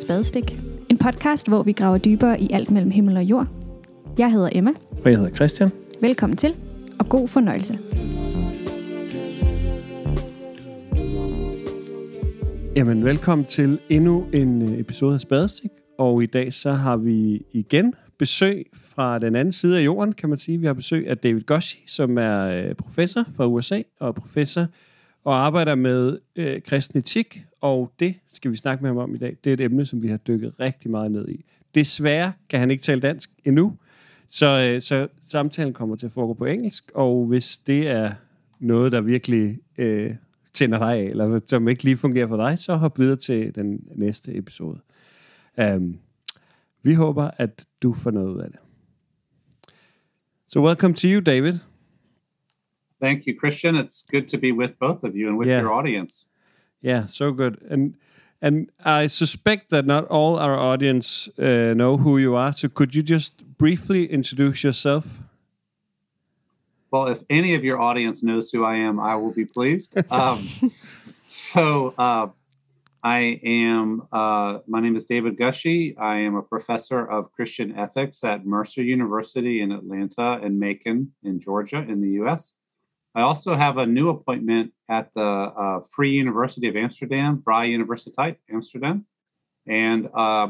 til Spadestik. En podcast, hvor vi graver dybere i alt mellem himmel og jord. Jeg hedder Emma. Og jeg hedder Christian. Velkommen til, og god fornøjelse. Jamen, velkommen til endnu en øh, episode af Spadestik. Og i dag så har vi igen besøg fra den anden side af jorden, kan man sige. Vi har besøg af David Goshi, som er øh, professor fra USA og professor og arbejder med øh, kristen etik, og det skal vi snakke med ham om i dag. Det er et emne, som vi har dykket rigtig meget ned i. Desværre kan han ikke tale dansk endnu, så, øh, så samtalen kommer til at foregå på engelsk, og hvis det er noget, der virkelig øh, tænder dig af, eller som ikke lige fungerer for dig, så hop videre til den næste episode. Um, vi håber, at du får noget ud af det. So welcome to you, David. Thank you, Christian. It's good to be with both of you and with Yeah. your audience. Yeah, so good. And and I suspect that not all our audience uh, know who you are. So could you just briefly introduce yourself? Well, if any of your audience knows who I am, I will be pleased. Um, so, uh, I am, uh, my name is David Gushee. I am a professor of Christian ethics at Mercer University in Atlanta and Macon in Georgia in the US. I also have a new appointment at the uh, Free University of Amsterdam, Vrije Universiteit Amsterdam, and uh,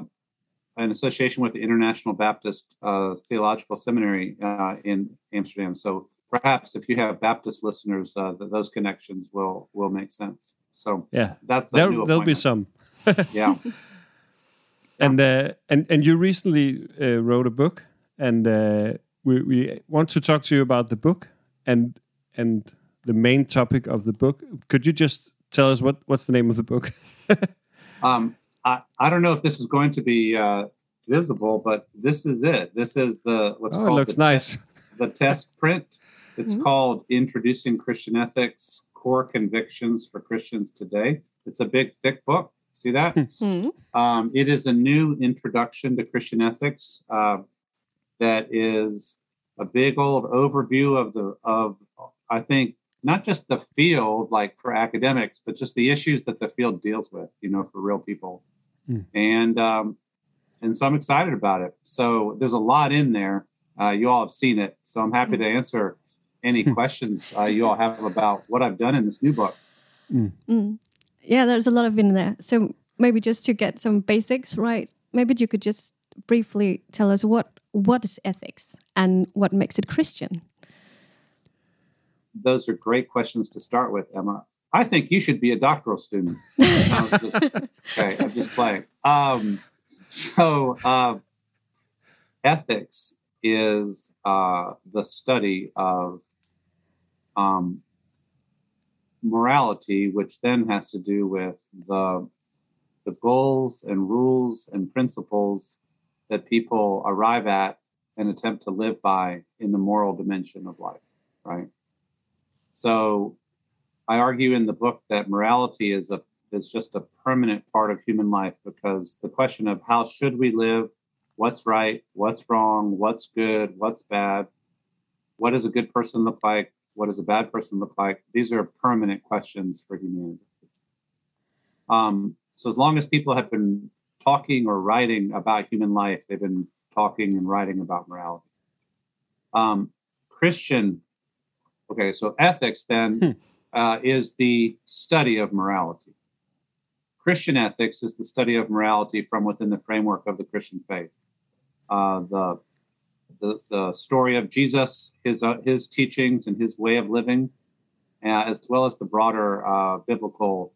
an association with the International Baptist uh, Theological Seminary uh, in Amsterdam. So perhaps if you have Baptist listeners, uh, th- those connections will will make sense. So Yeah, that's a there, there'll be some. Yeah, And uh, and and you recently uh, wrote a book, and uh, we we want to talk to you about the book and and the main topic of the book. Could you just tell us what what's the name of the book? um, I I don't know if this is going to be uh, visible, but this is it. This is the what's oh, it called looks the nice. the test print. It's Mhm. called Introducing Christian Ethics Core Convictions for Christians Today. It's a big, thick book. See that? Hmm. um, it is a new introduction to Christian ethics uh, that is a big old overview of the, of, I think, not just the field, like for academics, but just the issues that the field deals with, you know, for real people. Hmm. And, um, and so I'm excited about it. So there's a lot in there. Uh, you all have seen it. So I'm happy to answer any questions uh, you all have about what I've done in this new book. Mm. Yeah, there's a lot of in there. So maybe just to get some basics right, maybe you could just briefly tell us what what is ethics and what makes it Christian. Those are great questions to start with, Emma. I think you should be a doctoral student. Just- okay, I'm just playing. Um, so, uh, ethics is uh, the study of um, morality, which then has to do with the the goals and rules and principles that people arrive at and attempt to live by in the moral dimension of life, right? So I argue in the book that morality is a is just a permanent part of human life because the question of how should we live, what's right, what's wrong, what's good, what's bad, what does a good person look like, what does a bad person look like, these are permanent questions for humanity. Um, so as long as people have been talking or writing about human life, they've been talking and writing about morality. Um, Christian Okay, so ethics then uh, is the study of morality. Christian ethics is the study of morality from within the framework of the Christian faith. Uh, the, the the story of Jesus, his uh, his teachings and his way of living, uh, as well as the broader uh, biblical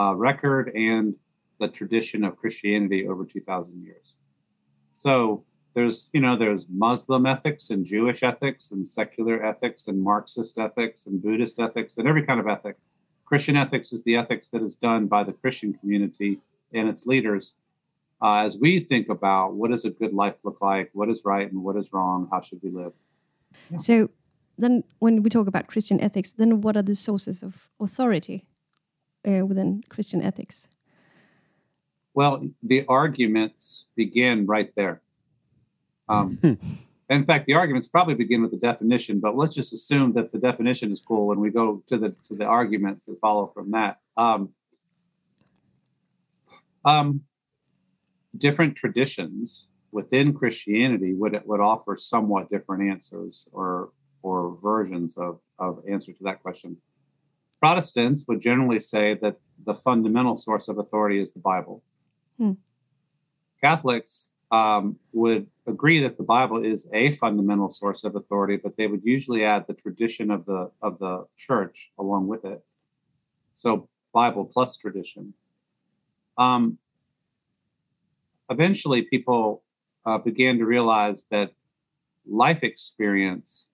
uh, record and the tradition of Christianity over two thousand years. So there's you know there's muslim ethics and jewish ethics and secular ethics and marxist ethics and buddhist ethics and every kind of ethic. Christian ethics is the ethics that is done by the christian community and its leaders. Uh, as we think about what does a good life look like what is right and what is wrong how should we live? So then, when we talk about Christian ethics, then what are the sources of authority uh, within Christian ethics? well the arguments begin right there um, in fact the arguments probably begin with the definition but let's just assume that the definition is cool when we go to the to the arguments that follow from that um, um, different traditions within Christianity would would offer somewhat different answers or or versions of of answer to that question. Protestants would generally say that the fundamental source of authority is the Bible. Hmm. Catholics um, would agree that the Bible is a fundamental source of authority, but they would usually add the tradition of the of the church along with it. So Bible plus tradition. Um, eventually, people uh, began to realize that life experience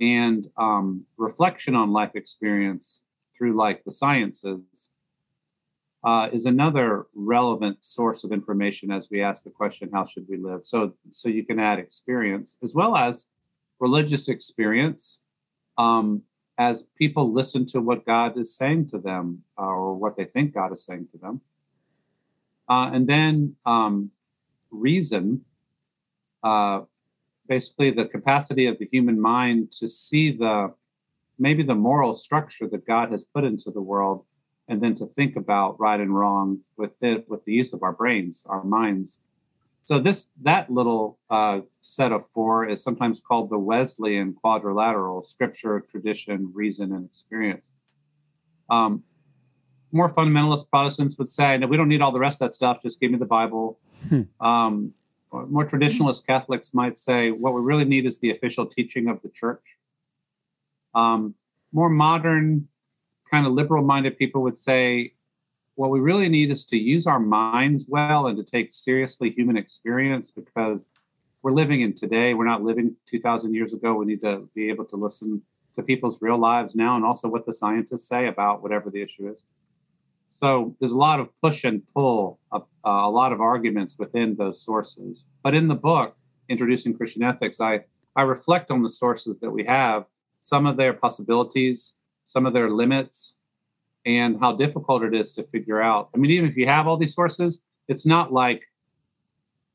and um, reflection on life experience through like the sciences uh, is another relevant source of information as we ask the question how should we live? So so you can add experience as well as religious experience um, as people listen to what god is saying to them uh, or what they think god is saying to them. Uh, and then um, reason uh, basically the capacity of the human mind to see the maybe the moral structure that God has put into the world, and then to think about right and wrong with it with the use of our brains, our minds. So this that little uh, set of four is sometimes called the Wesleyan quadrilateral: scripture, tradition, reason, and experience. Um, more fundamentalist Protestants would say, "No, we don't need all the rest of that stuff. Just give me the Bible." Hmm. Um, more traditionalist Catholics might say what we really need is the official teaching of the church. Um, more modern, kind of liberal minded people would say what we really need is to use our minds well and to take seriously human experience because we're living in today. We're not living 2,000 years ago. We need to be able to listen to people's real lives now and also what the scientists say about whatever the issue is. So there's a lot of push and pull, uh, a lot of arguments within those sources. But in the book, Introducing Christian Ethics, I, I reflect on the sources that we have, some of their possibilities, some of their limits, and how difficult it is to figure out. I mean, even if you have all these sources, it's not like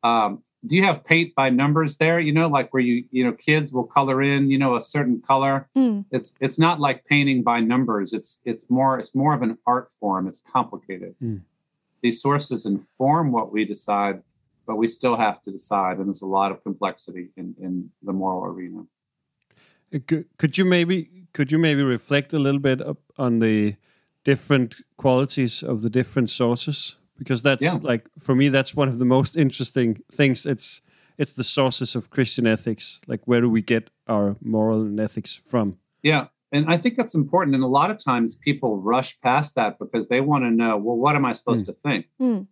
um, do you have paint by numbers there you know like where you you know kids will color in you know a certain color Mm. it's it's not like painting by numbers it's it's more it's more of an art form it's complicated Mm. these sources inform what we decide but we still have to decide and there's a lot of complexity in in the moral arena Could, could you maybe could you maybe reflect a little bit on the different qualities of the different sources? Because that's Yeah. like for me, that's one of the most interesting things. It's it's the sources of Christian ethics. Like where do we get our moral and ethics from? Yeah. And I think that's important. And a lot of times people rush past that because they want to know, well, what am I supposed to think? Mm.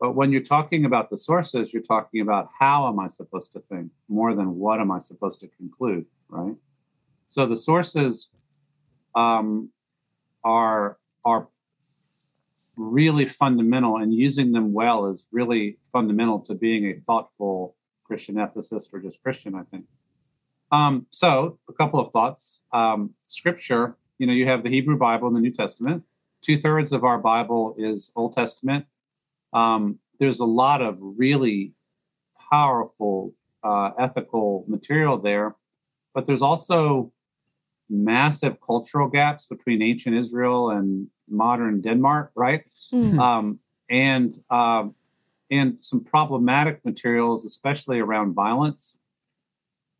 But when you're talking about the sources, you're talking about how am I supposed to think more than what am I supposed to conclude, right? So the sources um, are are really fundamental, and using them well is really fundamental to being a thoughtful Christian ethicist or just Christian, I think. Um, so, a couple of thoughts. Um, scripture, you know, you have the Hebrew Bible and the New Testament. Two thirds of our Bible is Old Testament. Um, there's a lot of really powerful uh, ethical material there, but there's also massive cultural gaps between ancient Israel and modern Denmark, right? Mm. um, and um, and some problematic materials, especially around violence,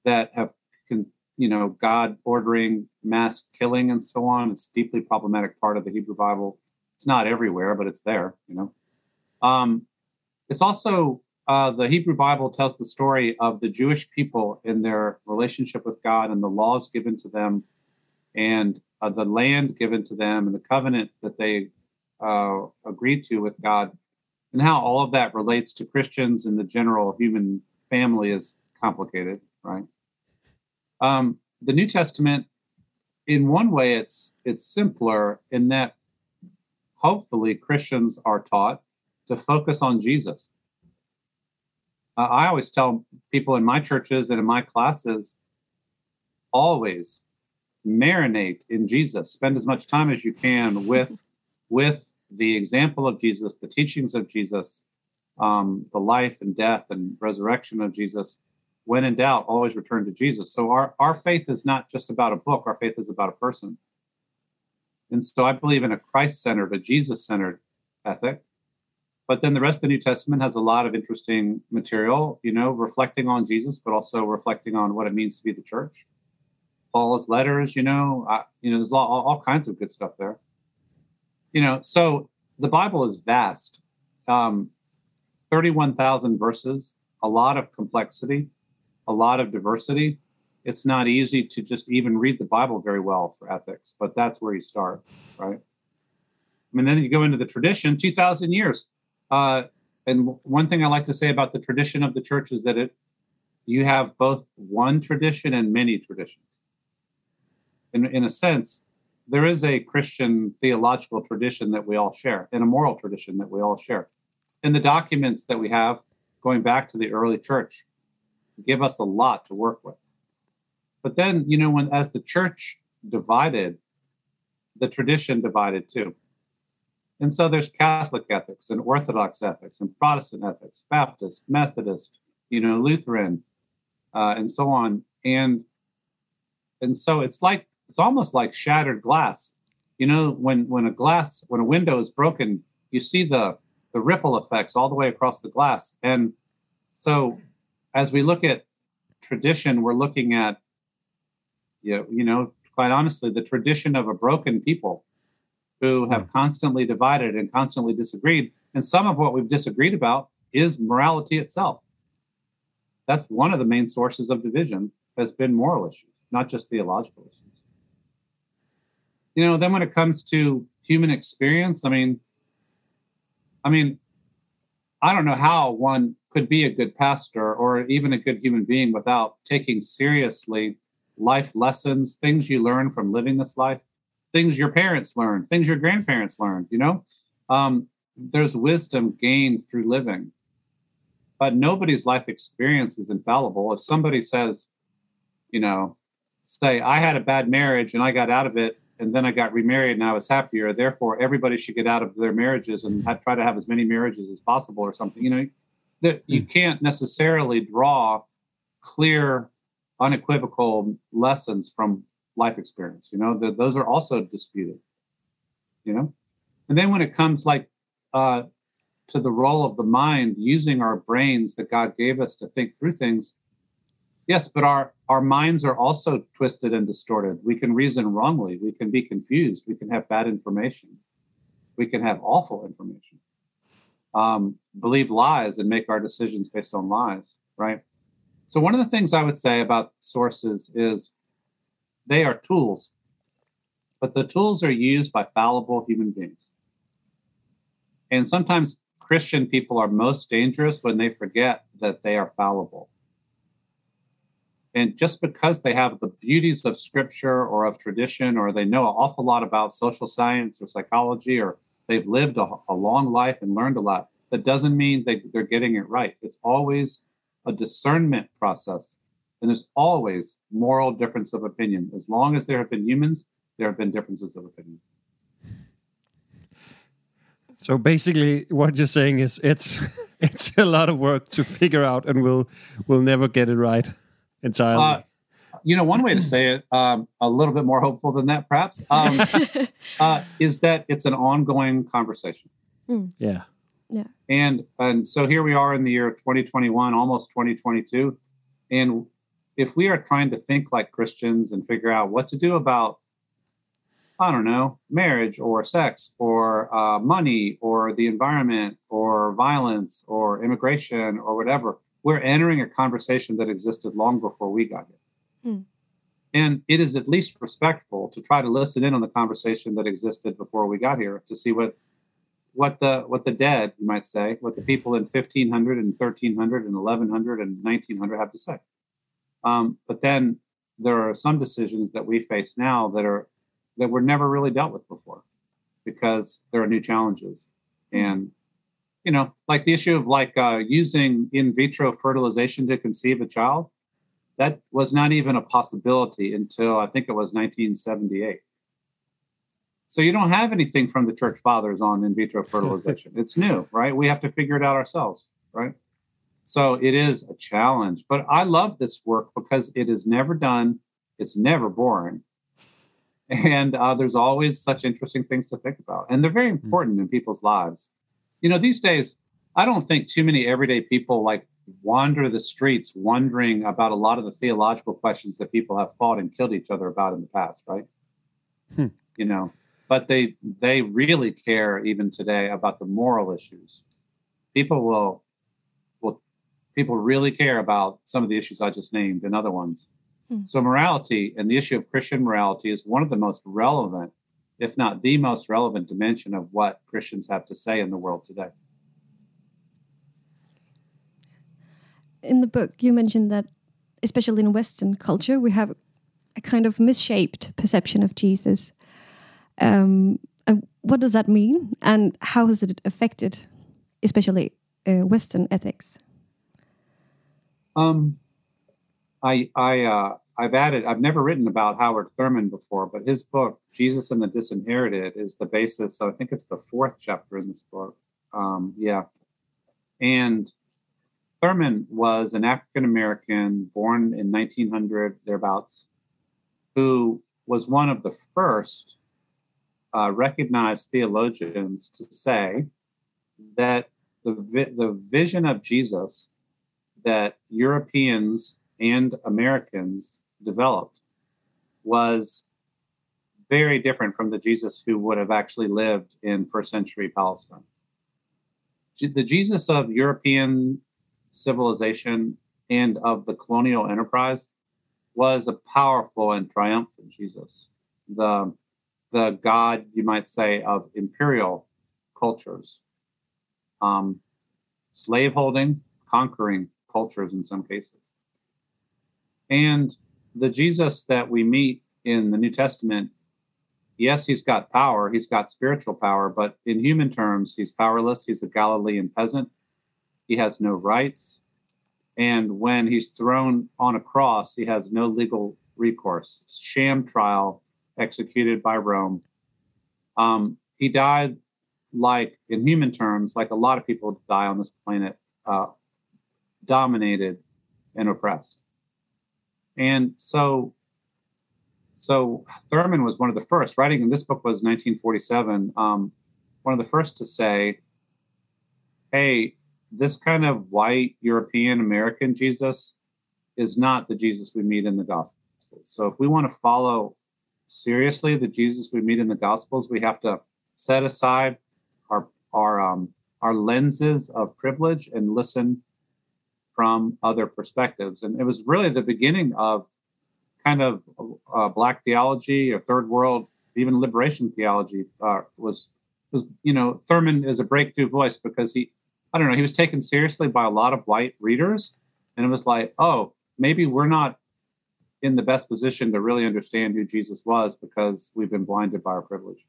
that have, you know, God ordering mass killing and so on. It's a deeply problematic part of the Hebrew Bible. It's not everywhere, but it's there. You know, um, it's also uh, the Hebrew Bible tells the story of the Jewish people in their relationship with God and the laws given to them, and uh, the land given to them, and the covenant that they uh, agreed to with God, and how all of that relates to Christians and the general human family is complicated, right? Um, the New Testament, in one way, it's it's simpler in that hopefully Christians are taught to focus on Jesus. Uh, I always tell people in my churches and in my classes, always marinate in Jesus. Spend as much time as you can with with the example of Jesus, the teachings of Jesus, um, the life and death and resurrection of Jesus. When in doubt, always return to Jesus. So our, our faith is not just about a book, our faith is about a person. And so I believe in a Christ centered, a Jesus centered ethic. but then the rest of the New Testament has a lot of interesting material, you know, reflecting on Jesus, but also reflecting on what it means to be the church. Paul's letters, you know, I, you know, there's all, all kinds of good stuff there. You know, so the Bible is vast, um, thirty-one thousand verses, a lot of complexity, a lot of diversity. It's not easy to just even read the Bible very well for ethics, but that's where you start, right? I mean, then you go into the tradition, two thousand years uh, and one thing I like to say about the tradition of the church is that it you have both one tradition and many traditions. In, in a sense, there is a Christian theological tradition that we all share, and a moral tradition that we all share. And the documents that we have going back to the early church give us a lot to work with. But then, you know, when as the church divided, the tradition divided too. And so there's Catholic ethics and Orthodox ethics and Protestant ethics, Baptist, Methodist, you know, Lutheran, uh, and so on. And and so it's like it's almost like shattered glass. You know, when when a glass when a window is broken, you see the the ripple effects all the way across the glass. And so as we look at tradition, we're looking at you know, you know, quite honestly, the tradition of a broken people who have hmm. constantly divided and constantly disagreed. And some of what we've disagreed about is morality itself. That's one of the main sources of division has been moral issues, not just theological issues. You know, then when it comes to human experience, I mean, I mean, I don't know how one could be a good pastor or even a good human being without taking seriously life lessons, things you learn from living this life things your parents learned, things your grandparents learned, you know? Um, there's wisdom gained through living. But nobody's life experience is infallible. If somebody says, you know, say, I had a bad marriage and I got out of it and then I got remarried and I was happier, therefore everybody should get out of their marriages and have, try to have as many marriages as possible or something, you know, that you hmm. can't necessarily draw clear, unequivocal lessons from life experience. You know, the, those are also disputed. You know, and then when it comes like uh, to the role of the mind, using our brains that God gave us to think through things. Yes, but our our minds are also twisted and distorted. We can reason wrongly. We can be confused. We can have bad information. We can have awful information. Um, believe lies and make our decisions based on lies. Right. So one of the things I would say about sources is they are tools, but the tools are used by fallible human beings. And sometimes Christian people are most dangerous when they forget that they are fallible. And just because they have the beauties of scripture or of tradition, or they know an awful lot about social science or psychology, or they've lived a, a long life and learned a lot, that doesn't mean they, they're getting it right. It's always a discernment process and there's always moral difference of opinion. As long as there have been humans, there have been differences of opinion. So basically, what you're saying is it's it's a lot of work to figure out, and we'll we'll never get it right entirely. Uh, you know, one way to say it, um, a little bit more hopeful than that, perhaps, um, uh, is that it's an ongoing conversation. Mm. Yeah. Yeah. And and so here we are in the year 2021, almost 2022, and if we are trying to think like Christians and figure out what to do about, I don't know, marriage or sex or uh, money or the environment or violence or immigration or whatever, we're entering a conversation that existed long before we got here. Hmm. And it is at least respectful to try to listen in on the conversation that existed before we got here to see what what the what the dead, you might say, what the people in 1500 and 1300 and 1100 and 1900 have to say. Um, but then there are some decisions that we face now that are that were never really dealt with before because there are new challenges and you know like the issue of like uh, using in vitro fertilization to conceive a child that was not even a possibility until i think it was 1978 so you don't have anything from the church fathers on in vitro fertilization it's new right we have to figure it out ourselves right so it is a challenge, but I love this work because it is never done. It's never boring. And uh, there's always such interesting things to think about. And they're very hmm. important mm. in people's lives. You know, these days, I don't think too many everyday people like wander the streets wondering about a lot of the theological questions that people have fought and killed each other about in the past, right? Hmm. You know, but they they really care even today about the moral issues. People will will people really care about some of the issues I just named and other ones. Hmm. So morality and the issue of Christian morality is one of the most relevant, if not the most relevant dimension of what Christians have to say in the world today. in the book you mentioned that especially in western culture we have a kind of misshaped perception of jesus. Um, and what does that mean? And how has it affected especially uh, western ethics? Um, I I uh, I've added. I've never written about Howard Thurman before, but his book Jesus and the Disinherited is the basis. So I think it's the fourth chapter in this book. Um, yeah, and Thurman was an African American born in 1900 thereabouts, who was one of the first uh, recognized theologians to say that the vi- the vision of Jesus that Europeans and Americans developed was very different from the Jesus who would have actually lived in first century Palestine. The Jesus of European civilization and of the colonial enterprise was a powerful and triumphant Jesus. The, the God, you might say, of imperial cultures, um, slaveholding, conquering cultures in some cases. And the Jesus that we meet in the New Testament, yes, he's got power, he's got spiritual power, but in human terms, he's powerless. He's a Galilean peasant, he has no rights. And when he's thrown on a cross, he has no legal recourse. Sham trial executed by Rome. Um, he died like, in human terms, like a lot of people die on this planet, uh, dominated and oppressed. And so, so Thurman was one of the first. Writing in this book was 1947. Um, one of the first to say, "Hey, this kind of white European American Jesus is not the Jesus we meet in the Gospels. So if we want to follow seriously the Jesus we meet in the Gospels, we have to set aside our our um, our lenses of privilege and listen from other perspectives. And it was really the beginning of kind of uh, black theology or third world, even liberation theology uh, was was you know Thurman is a breakthrough voice because he I don't know he was taken seriously by a lot of white readers, and it was like oh maybe we're not in the best position to really understand who Jesus was because we've been blinded by our privilege.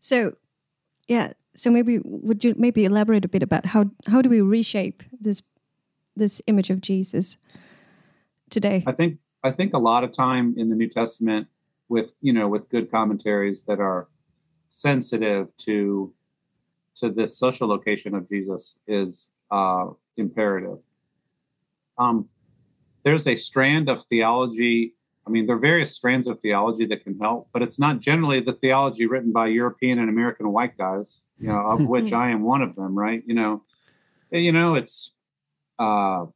so yeah so maybe would you maybe elaborate a bit about how how do we reshape this this image of jesus today I think I think a lot of time in the New Testament with you know with good commentaries that are sensitive to to this social location of Jesus is uh, imperative. Um, there's a strand of theology. I mean, there are various strands of theology that can help, but it's not generally the theology written by European and American white guys. You know, of which I am one of them. Right? You know, you know, it's uh,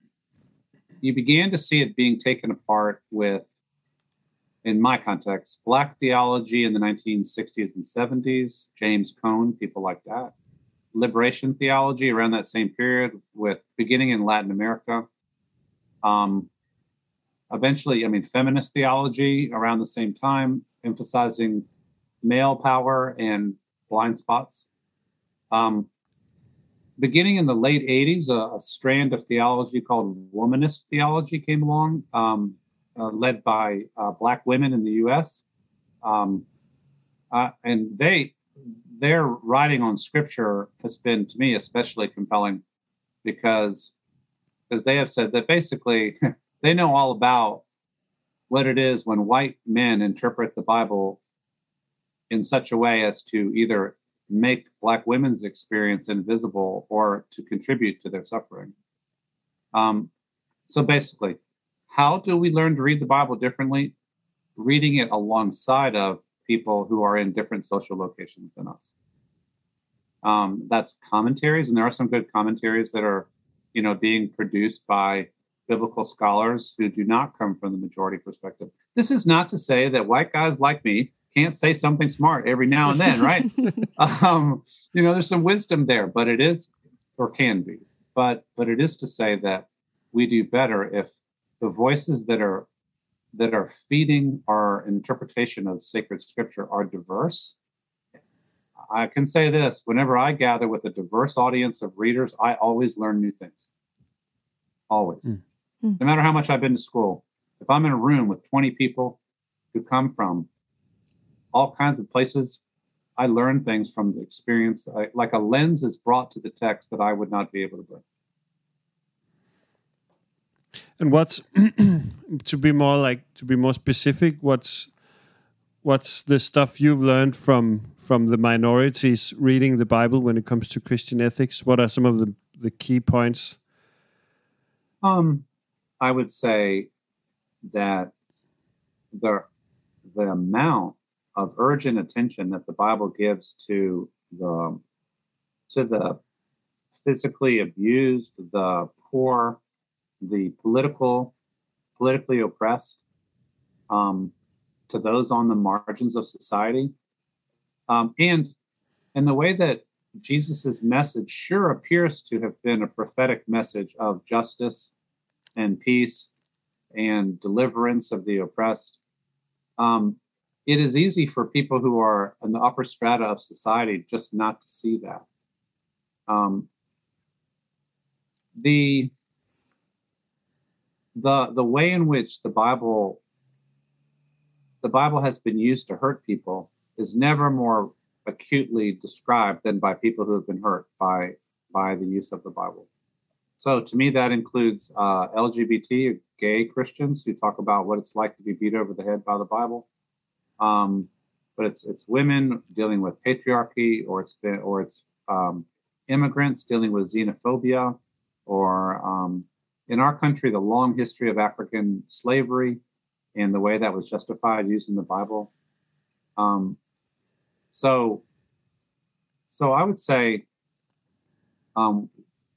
you began to see it being taken apart with, in my context, Black theology in the 1960s and 70s, James Cone, people like that. Liberation theology around that same period, with beginning in Latin America. Um, eventually, I mean, feminist theology around the same time, emphasizing male power and blind spots. Um, beginning in the late 80s, a, a, strand of theology called womanist theology came along, um, uh, led by uh, Black women in the US. Um, uh, and they, their writing on scripture has been, to me, especially compelling because, as they have said that basically they know all about what it is when white men interpret the Bible in such a way as to either make black women's experience invisible or to contribute to their suffering um, so basically how do we learn to read the bible differently reading it alongside of people who are in different social locations than us. Um, that's commentaries, and there are some good commentaries that are, you know, being produced by biblical scholars who do not come from the majority perspective. This is not to say that white guys like me can't say something smart every now and then, right? um, you know, there's some wisdom there, but it is or can be. But but it is to say that we do better if the voices that are that are feeding our interpretation of sacred scripture are diverse. I can say this whenever I gather with a diverse audience of readers, I always learn new things. Always. Mm. No matter how much I've been to school, if I'm in a room with 20 people who come from all kinds of places, I learn things from the experience. I, like a lens is brought to the text that I would not be able to bring. And what's to be more like to be more specific? What's what's the stuff you've learned from from the minorities reading the Bible when it comes to Christian ethics? What are some of the the key points? Um, I would say that the the amount of urgent attention that the Bible gives to the to the physically abused, the poor, the political, politically oppressed, um, to those on the margins of society, um, and in the way that Jesus's message sure appears to have been a prophetic message of justice and peace and deliverance of the oppressed. Um, it is easy for people who are in the upper strata of society just not to see that. Um, the the the way in which the Bible the Bible has been used to hurt people is never more acutely described than by people who have been hurt by by the use of the Bible. So to me, that includes uh, LGBT, gay Christians who talk about what it's like to be beat over the head by the Bible. Um, but it's it's women dealing with patriarchy, or it's or it's um, immigrants dealing with xenophobia, or um, in our country, the long history of African slavery and the way that was justified using the Bible. Um, so, so I would say, um,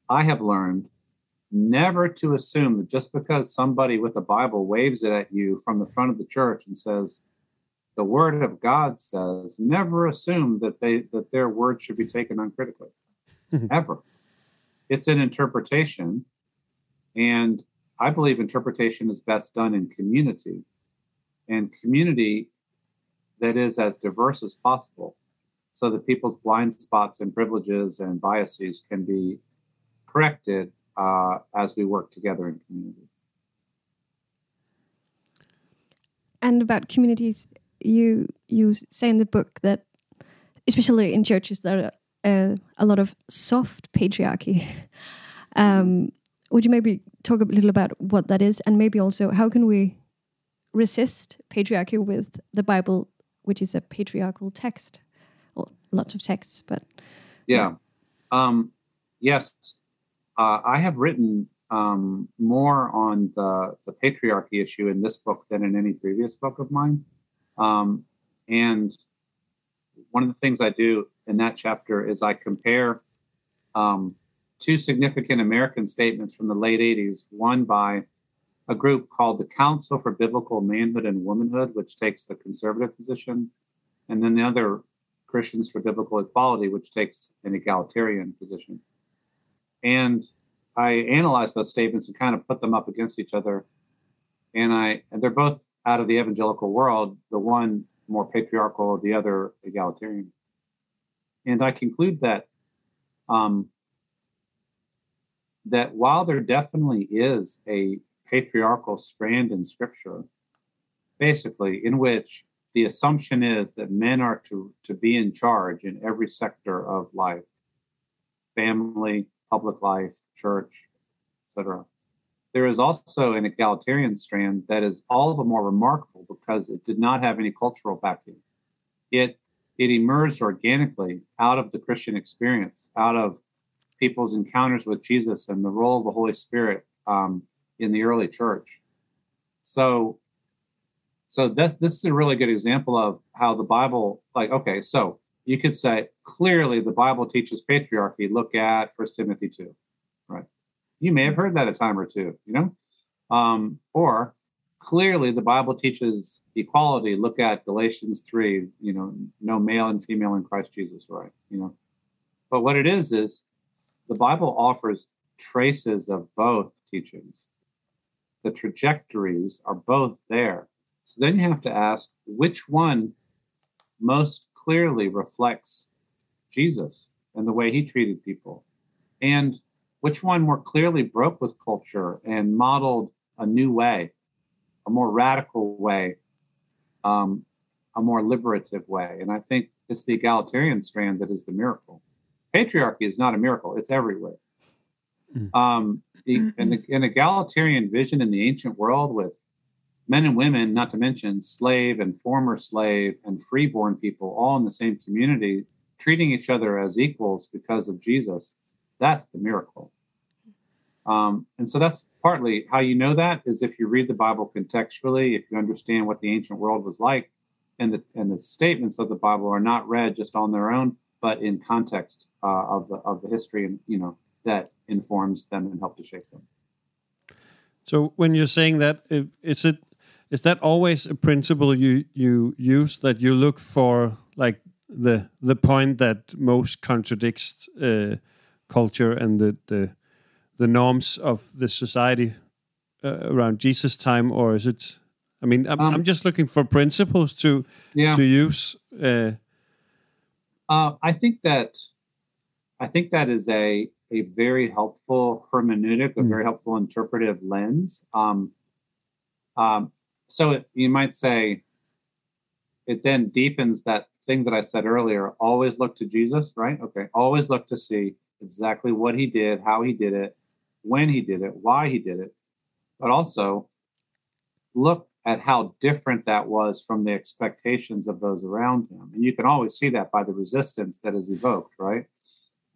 I have learned never to assume that just because somebody with a Bible waves it at you from the front of the church and says, the word of God says, never assume that they that their word should be taken uncritically. ever. It's an interpretation. And I believe interpretation is best done in community. And community that is as diverse as possible so that people's blind spots and privileges and biases can be corrected uh, as we work together in community. And about communities, you you say in the book that, especially in churches, there are uh, a lot of soft patriarchy. um, would you maybe talk a little about what that is, and maybe also how can we resist patriarchy with the Bible, which is a patriarchal text, or lots of texts, but yeah, yeah. Um, yes, uh, I have written um, more on the, the patriarchy issue in this book than in any previous book of mine. Um, and one of the things I do in that chapter is I compare um, two significant American statements from the late 80s, one by a group called the Council for Biblical Manhood and Womanhood, which takes the conservative position, and then the other Christians for Biblical Equality, which takes an egalitarian position. And I analyzed those statements and kind of put them up against each other. And I and they're both out of the evangelical world, the one more patriarchal, the other egalitarian. And I conclude that um, that while there definitely is a patriarchal strand in scripture, basically in which the assumption is that men are to, to be in charge in every sector of life family, public life, church, etc. There is also an egalitarian strand that is all the more remarkable because it did not have any cultural backing. It it emerged organically out of the Christian experience, out of people's encounters with Jesus and the role of the Holy Spirit um, in the early church. So, so this this is a really good example of how the Bible, like, okay, so you could say clearly the Bible teaches patriarchy. Look at First Timothy two, right? You may have heard that a time or two, you know, um, or clearly the Bible teaches equality. Look at Galatians three, you know, no male and female in Christ Jesus, right? You know, but what it is is the Bible offers traces of both teachings. The trajectories are both there. So then you have to ask which one most clearly reflects Jesus and the way he treated people, and which one more clearly broke with culture and modeled a new way, a more radical way, um, a more liberative way. And I think it's the egalitarian strand that is the miracle. Patriarchy is not a miracle; it's everywhere. Mm. Um, the, an, an egalitarian vision in the ancient world with men and women, not to mention slave and former slave and freeborn people, all in the same community, treating each other as equals because of Jesus. That's the miracle. Um, and so that's partly how you know that is if you read the Bible contextually, if you understand what the ancient world was like, and the and the statements of the Bible are not read just on their own, but in context uh, of the of the history and you know that informs them and help to shape them. So when you're saying that, is it is that always a principle you you use that you look for like the the point that most contradicts uh, culture and the the the norms of the society uh, around Jesus time or is it I mean I'm, um, I'm just looking for principles to yeah. to use uh, uh, I think that I think that is a a very helpful hermeneutic, a mm. very helpful interpretive lens. Um, um, so it, you might say it then deepens that thing that I said earlier. Always look to Jesus, right? Okay. Always look to see exactly what he did, how he did it, when he did it, why he did it, but also look at how different that was from the expectations of those around him. And you can always see that by the resistance that is evoked, right?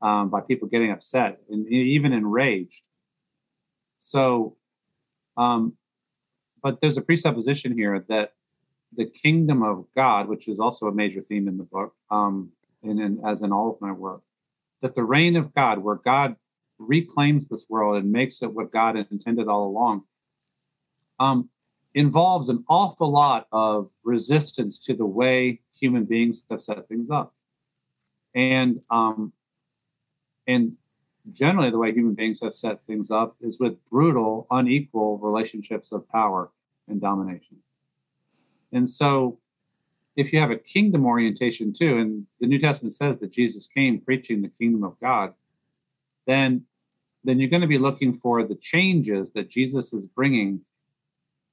Um, by people getting upset and even enraged. So um, but there's a presupposition here that the kingdom of God, which is also a major theme in the book, um, and in, as in all of my work, that the reign of God, where God reclaims this world and makes it what God intended all along, um, involves an awful lot of resistance to the way human beings have set things up, and um, and generally the way human beings have set things up is with brutal, unequal relationships of power and domination. And so, if you have a kingdom orientation too, and the New Testament says that Jesus came preaching the kingdom of God, then then you're going to be looking for the changes that Jesus is bringing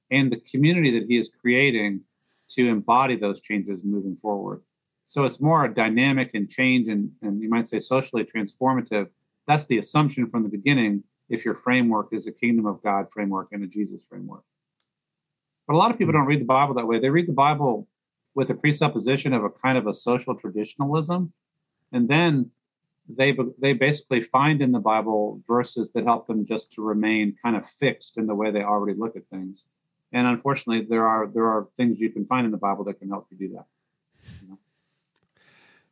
and the community that he is creating to embody those changes moving forward. So it's more a dynamic and change and, and you might say socially transformative that's the assumption from the beginning if your framework is a kingdom of God framework and a Jesus framework. But a lot of people hmm. don't read the Bible that way. They read the Bible with a presupposition of a kind of a social traditionalism. And then they they basically find in the Bible verses that help them just to remain kind of fixed in the way they already look at things. And unfortunately, there are there are things you can find in the Bible that can help you do that.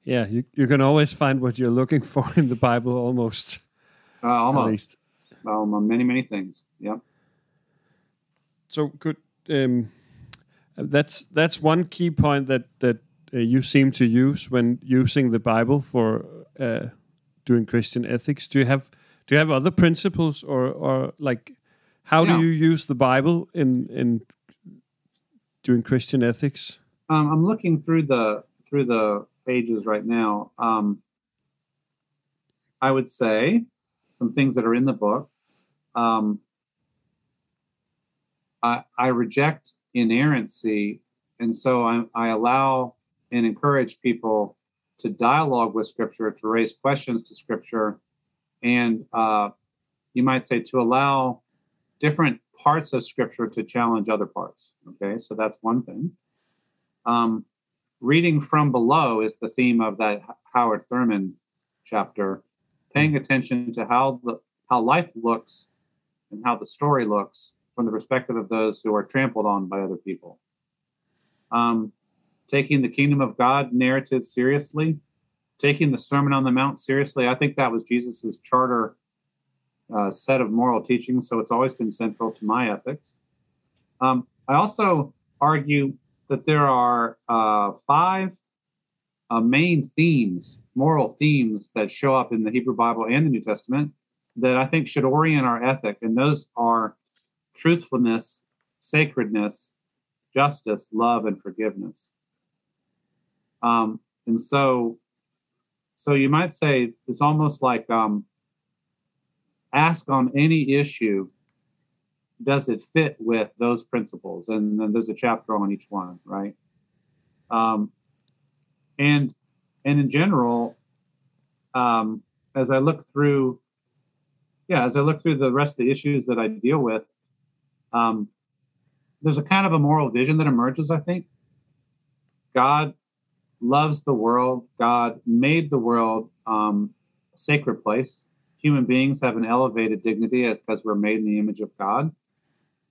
Yeah, you, you can always find what you're looking for in the Bible, almost. Uh, almost. Um, many, many things. Yeah. So good. Um, that's that's one key point that that uh, you seem to use when using the Bible for uh, doing Christian ethics. Do you have do you have other principles or or like how yeah. do you use the Bible in in doing Christian ethics? Um, I'm looking through the through the pages right now. Um, I would say some things that are in the book. Um, I, I, reject inerrancy, and so I, I, allow and encourage people to dialogue with Scripture, to raise questions to Scripture, and uh, you might say to allow different parts of Scripture to challenge other parts. Okay, so that's one thing. Um, reading from below is the theme of that Howard Thurman chapter, paying attention to how the how life looks and how the story looks from the perspective of those who are trampled on by other people. um, taking the kingdom of God narrative seriously, taking the Sermon on the Mount seriously. I think that was Jesus's charter uh, set of moral teachings, so it's always been central to my ethics. Um, I also argue that there are uh, five uh, main themes, moral themes that show up in the Hebrew Bible and the New Testament that I think should orient our ethic, and those are truthfulness, sacredness, justice, love, and forgiveness. Um, and so, so you might say it's almost like um, ask on any issue does it fit with those principles? And then there's a chapter on each one right? Um, and and in general um, as i look through yeah as i look through the rest of the issues that i deal with um, there's a kind of a moral vision that emerges i think. God loves the world. God made the world um, a sacred place. Human beings have an elevated dignity because we're made in the image of God.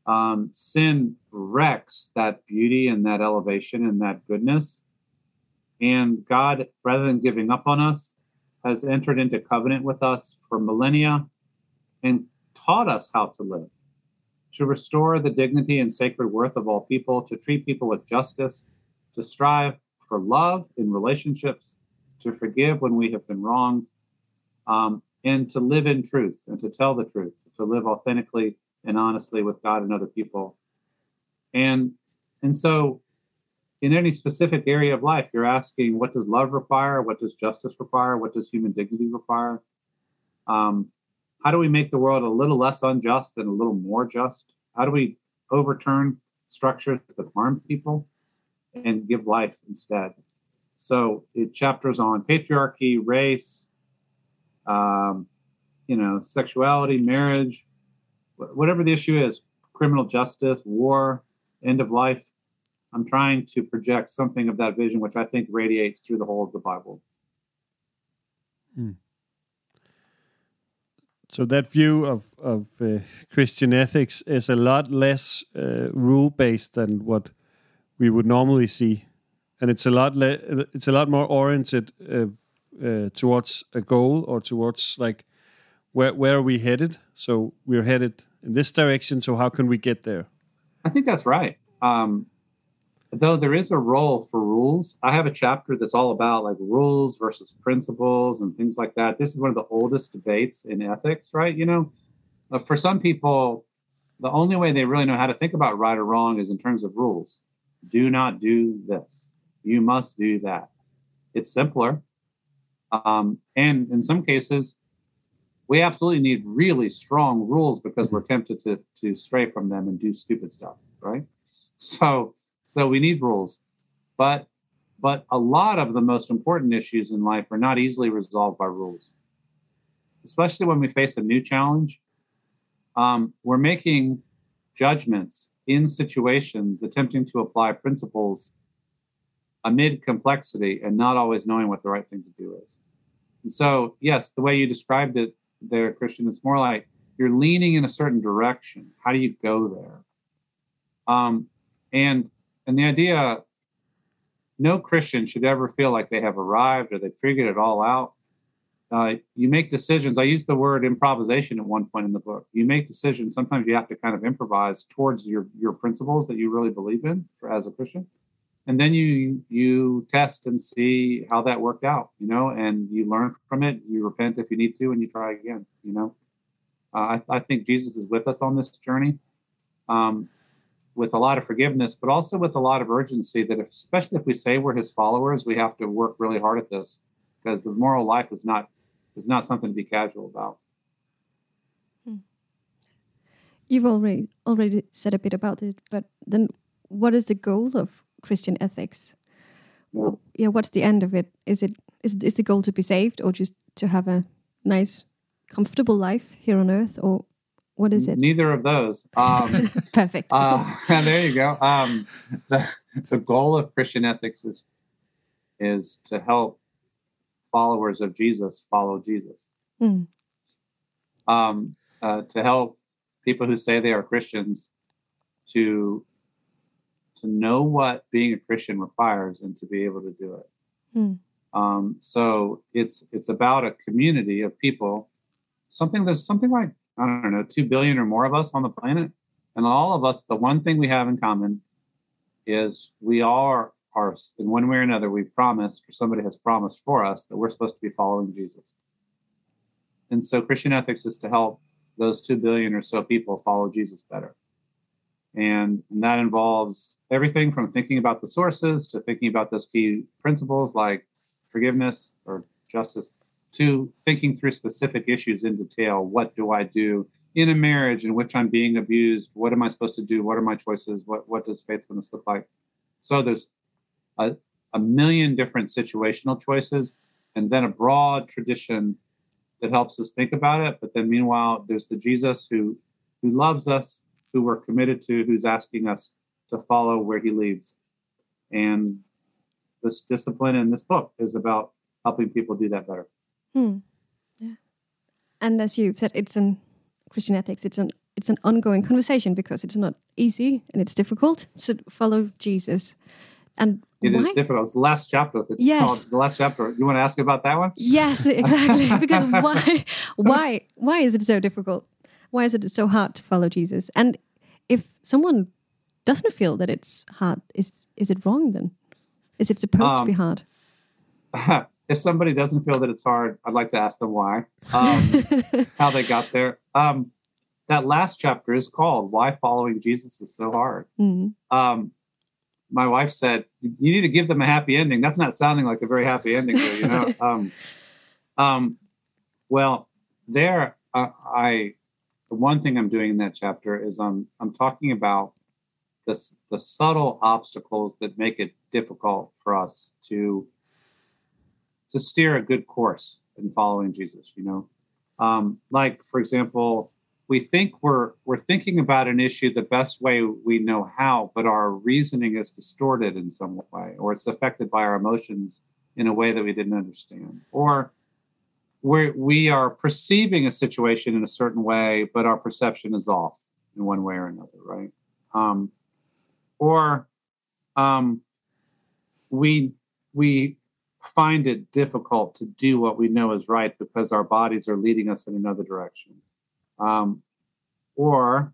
Um, sin wrecks that beauty and that elevation and that goodness. And God, rather than giving up on us, has entered into covenant with us for millennia and taught us how to live, to restore the dignity and sacred worth of all people, to treat people with justice, to strive for love in relationships, to forgive when we have been wronged, um, and to live in truth and to tell the truth, to live authentically and honestly with God and other people. And and so in any specific area of life, you're asking what does love require? What does justice require? What does human dignity require? Um, how do we make the world a little less unjust and a little more just? How do we overturn structures that harm people and give life instead? So it chapters on patriarchy, race, um, you know, sexuality, marriage, whatever the issue is, criminal justice, war, end of life. I'm trying to project something of that vision, which I think radiates through the whole of the Bible. Hmm. So that view of of uh, Christian ethics is a lot less uh, rule based than what we would normally see, and it's a lot le- it's a lot more oriented uh, uh, towards a goal or towards like where where are we headed? So we're headed in this direction. So how can we get there? I think that's right. Um, though there is a role for rules, I have a chapter that's all about like rules versus principles and things like that. This is one of the oldest debates in ethics, right? You know, uh, for some people, the only way they really know how to think about right or wrong is in terms of rules. Do not do this. You must do that. It's simpler. Um, and in some cases, we absolutely need really strong rules because we're tempted to to stray from them and do stupid stuff, right? So so we need rules, but but a lot of the most important issues in life are not easily resolved by rules, especially when we face a new challenge. Um, we're making judgments in situations, attempting to apply principles amid complexity and not always knowing what the right thing to do is. And so, yes, the way you described it there, Christian, it's more like you're leaning in a certain direction. How do you go there? Um, and and the idea, no Christian should ever feel like they have arrived or they've figured it all out. Uh, you make decisions. I use the word improvisation at one point in the book. You make decisions. Sometimes you have to kind of improvise towards your your principles that you really believe in for, as a Christian and then you you test and see how that worked out you know and you learn from it. You repent if you need to and you try again you know. Uh, I, I, think jesus is with us on this journey um, with a lot of forgiveness but also with a lot of urgency that if, especially if we say we're his followers we have to work really hard at this because the moral life is not is not something to be casual about. Hmm. you've already already said a bit about it but then what is the goal of Christian ethics. Well, yeah, what's the end of it? Is it is is the goal to be saved, or just to have a nice, comfortable life here on earth, or what is it? Neither of those. Um, Perfect. Uh, there you go. Um, the, the goal of Christian ethics is is to help followers of Jesus follow Jesus. Mm. Um, uh, to help people who say they are Christians to to know what being a Christian requires and to be able to do it. Hmm. Um, so it's it's about a community of people. Something there's something like I don't know two billion or more of us on the planet, and all of us. The one thing we have in common is we all are, are in one way or another. We promised, or somebody has promised for us that we're supposed to be following Jesus. And so Christian ethics is to help those two billion or so people follow Jesus better. And, and that involves everything from thinking about the sources to thinking about those key principles like forgiveness or justice to thinking through specific issues in detail. What do I do in a marriage in which I'm being abused? What am I supposed to do? What are my choices? What, what does faithfulness look like? So there's a, a million different situational choices and then a broad tradition that helps us think about it. But then meanwhile, there's the Jesus who who loves us, who we're committed to, who's asking us to follow where he leads. And this discipline in this book is about helping people do that better. Hmm. Yeah. And as you've said, it's an Christian ethics, it's an it's an ongoing conversation because it's not easy and it's difficult to follow Jesus. And it why? is difficult. It's the last chapter. It's Yes. called the last chapter. You want to ask about that one? Yes, exactly. because why why why is it so difficult? Why is it so hard to follow Jesus? And if someone doesn't feel that it's hard, is is it wrong then? Is it supposed to Um, be hard? if somebody doesn't feel that it's hard, I'd like to ask them why, um, how they got there. Um, that last chapter is called "Why Following Jesus Is So Hard." Mm. um, my wife said, "You need to give them a happy ending." That's not sounding like a very happy ending, you know. um, um, well, there, uh, I the one thing I'm doing in that chapter is I'm I'm talking about the the subtle obstacles that make it difficult for us to to steer a good course in following Jesus. You know, um, like for example, we think we're we're thinking about an issue the best way we know how, but our reasoning is distorted in some way, or it's affected by our emotions in a way that we didn't understand, or we we are perceiving a situation in a certain way, but our perception is off in one way or another, right? Um, or um, we we find it difficult to do what we know is right because our bodies are leading us in another direction. Um, or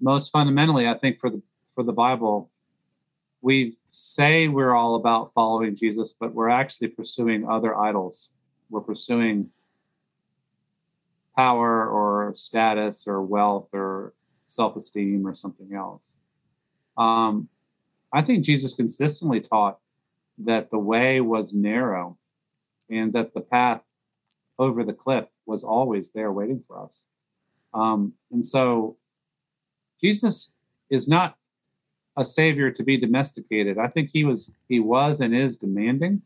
most fundamentally, I think for the for the Bible, we say we're all about following Jesus, but we're actually pursuing other idols. We're pursuing power or status or wealth or self-esteem or something else. Um, I think Jesus consistently taught that the way was narrow and that the path over the cliff was always there waiting for us. Um, and so Jesus is not a savior to be domesticated. I think he was he was and is demanding.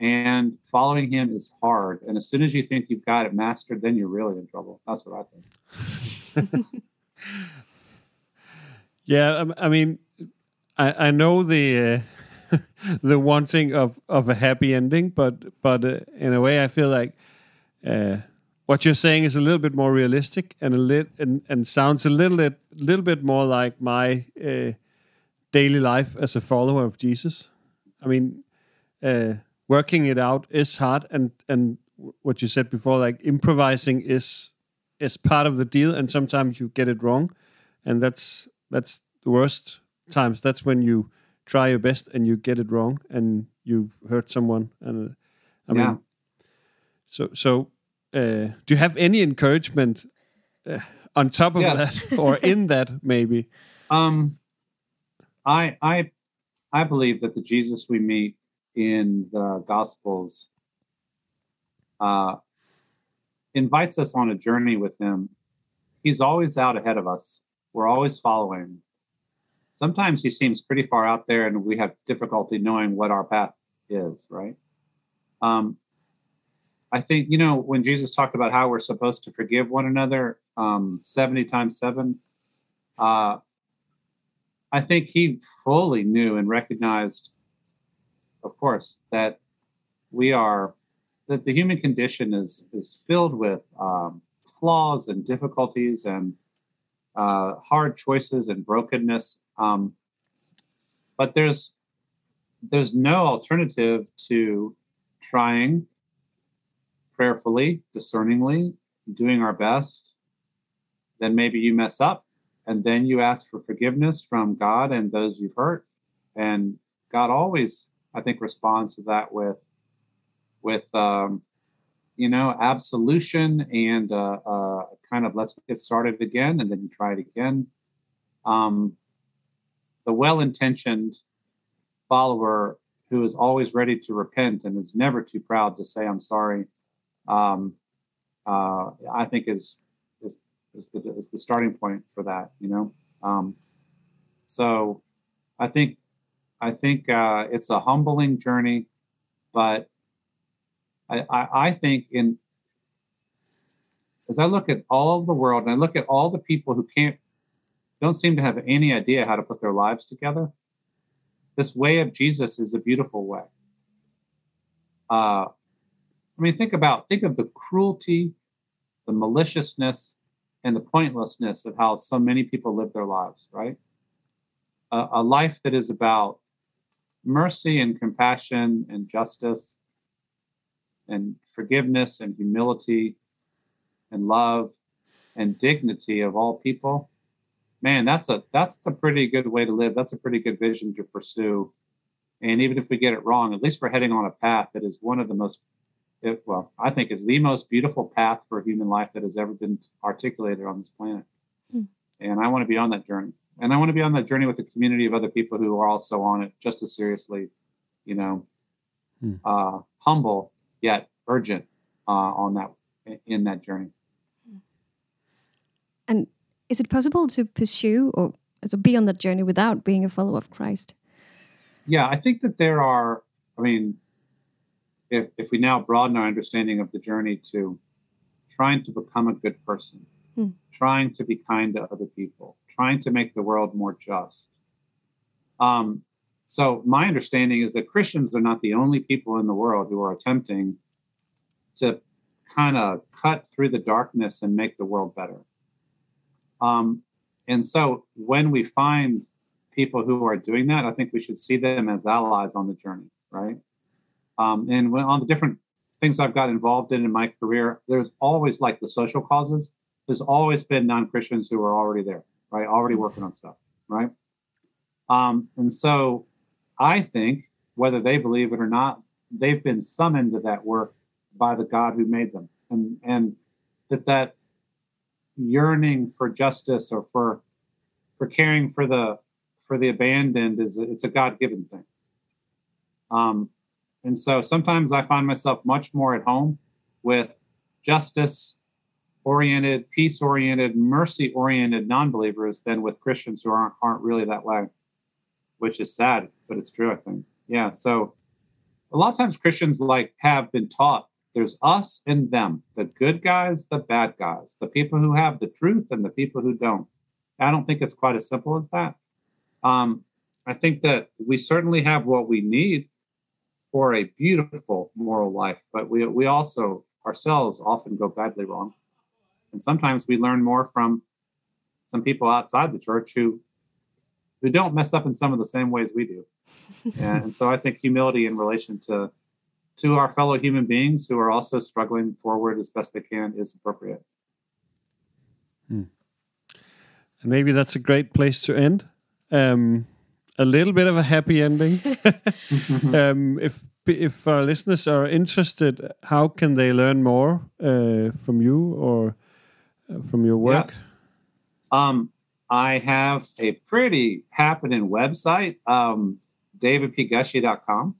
And following him is hard. And as soon as you think you've got it mastered, then you're really in trouble. That's what I think. Yeah, I, I mean, I, I know the uh, the wanting of of a happy ending, but but uh, in a way, I feel like uh, what you're saying is a little bit more realistic and a lit and, and sounds a little bit little bit more like my uh, daily life as a follower of Jesus. I mean, uh, working it out is hard, and and what you said before, like improvising is is part of the deal, and sometimes you get it wrong, and that's that's the worst times. That's when you try your best and you get it wrong, and you've hurt someone. And uh, I Yeah. mean, so so uh, do you have any encouragement uh, on top of Yes. that, or in that maybe? Um, I I I believe that the Jesus we meet in the Gospels uh, invites us on a journey with Him. He's always out ahead of us. We're always following. Sometimes He seems pretty far out there, and we have difficulty knowing what our path is. Right. Um, I think you know when Jesus talked about how we're supposed to forgive one another um, seventy times seven. Uh, I think he fully knew and recognized, of course, that we are that the human condition is is filled with um, flaws and difficulties and uh, hard choices and brokenness. Um, but there's there's no alternative to trying prayerfully, discerningly, doing our best. Then maybe you mess up and then you ask for forgiveness from God and those you've hurt. And God always, I think, responds to that with, with, um, you know, absolution and uh, uh, kind of let's get started again, and then you try it again. Um, the well-intentioned follower who is always ready to repent and is never too proud to say I'm sorry, um, uh, I think is is is the is the starting point for that. You know, um, so I think I think uh, it's a humbling journey, but I, I, I think in as I look at all the world and I look at all the people who can't don't seem to have any idea how to put their lives together, this way of Jesus is a beautiful way. Uh, I mean, think about think of the cruelty, the maliciousness, and the pointlessness of how so many people live their lives. Right, a life that is about mercy and compassion and justice and forgiveness and humility and love and dignity of all people man that's a that's a pretty good way to live that's a pretty good vision to pursue and even if we get it wrong at least we're heading on a path that is one of the most it, well i think is the most beautiful path for human life that has ever been articulated on this planet hmm. and i want to be on that journey and I want to be on that journey with a community of other people who are also on it just as seriously, you know, hmm. uh, humble yet urgent uh, on that in that journey. And is it possible to pursue or to be on that journey without being a follower of Christ? Yeah, I think that there are. I mean, if if we now broaden our understanding of the journey to trying to become a good person, hmm. trying to be kind to other people, trying to make the world more just. Um, so, my understanding is that Christians are not the only people in the world who are attempting to kind of cut through the darkness and make the world better. Um, and so, when we find people who are doing that, I think we should see them as allies on the journey, right? Um, and when, on the different things I've got involved in in my career, there's always like the social causes. There's always been non Christians who are already there right? Already working on stuff, right? Um, and so I think, whether they believe it or not, they've been summoned to that work by the God who made them. And, and that that yearning for justice or for for caring for the for the abandoned is it's a God-given thing. Um, and so sometimes I find myself much more at home with justice oriented, peace oriented, mercy oriented non believers than with Christians who aren't, aren't really that way, which is sad, but it's true, I think. Yeah. So a lot of times Christians like have been taught there's us and them, the good guys, the bad guys, the people who have the truth and the people who don't. I don't think it's quite as simple as that. Um, I think that we certainly have what we need for a beautiful moral life, but we, we also ourselves often go badly wrong. And sometimes we learn more from some people outside the church who who don't mess up in some of the same ways we do. and, and so I think humility in relation to to our fellow human beings who are also struggling forward as best they can is appropriate. Hmm. And maybe that's a great place to end. Um, a little bit of a happy ending. um, if if our listeners are interested, how can they learn more uh, from you or from your work? Yes. Um, I have a pretty happening website, um, davidpgushee.com.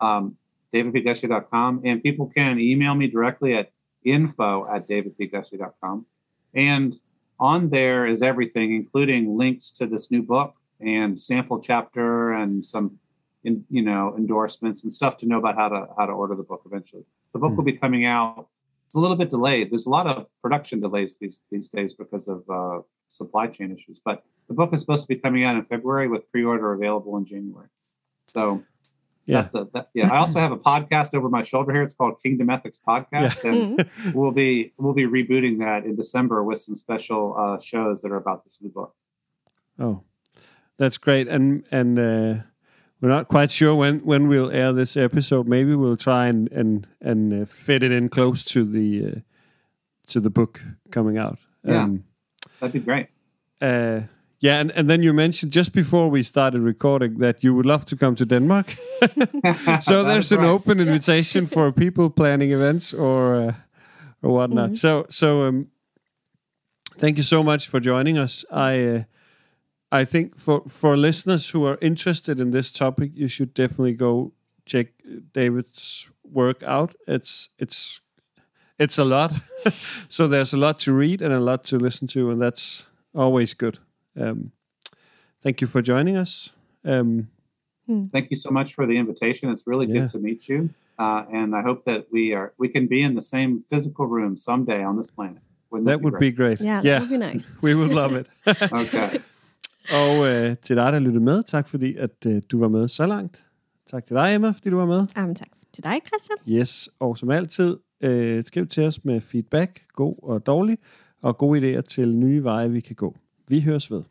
Um, davidpgushee.com. And people can email me directly at info at davidpgushee.com. And on there is everything, including links to this new book and sample chapter and some, in, you know, endorsements and stuff to know about how to how to order the book eventually. The book mm. will be coming out it's a little bit delayed. There's a lot of production delays these these days because of uh, supply chain issues. But the book is supposed to be coming out in February with pre-order available in January. So yeah, that's a, that, yeah. I also have a podcast over my shoulder here. It's called Kingdom Ethics Podcast, yeah. and we'll be we'll be rebooting that in December with some special uh, shows that are about this new book. Oh, That's great, and and uh, we're not quite sure when when we'll air this episode. Maybe we'll try and and and uh, fit it in close to the uh, to the book coming out. Yeah. Um, That'd be great. uh, yeah, and, and then you mentioned just before we started recording that you would love to come to Denmark. so there's an right. open invitation for people planning events or uh, or whatnot. Mhm. So so um, thank you so much for joining us. I uh, I think for for listeners who are interested in this topic, you should definitely go check David's work out. It's it's it's a lot. so there's a lot to read and a lot to listen to, and that's always good. Um, thank you for joining us. Um, Thank you so much for the invitation. It's really Yeah. good to meet you, uh, and I hope that we are we can be in the same physical room someday on this planet. Wouldn't that would great? be great. Yeah, that yeah would be nice. we would love it. Okay. Og øh, til dig, der lyttede med, tak fordi at øh, du var med så langt. Tak til dig, Emma, fordi du var med. Um, tak til dig, Christian. Yes, og som altid, øh, skriv til os med feedback, god og dårlig, og gode idéer til nye veje, vi kan gå. Vi høres ved.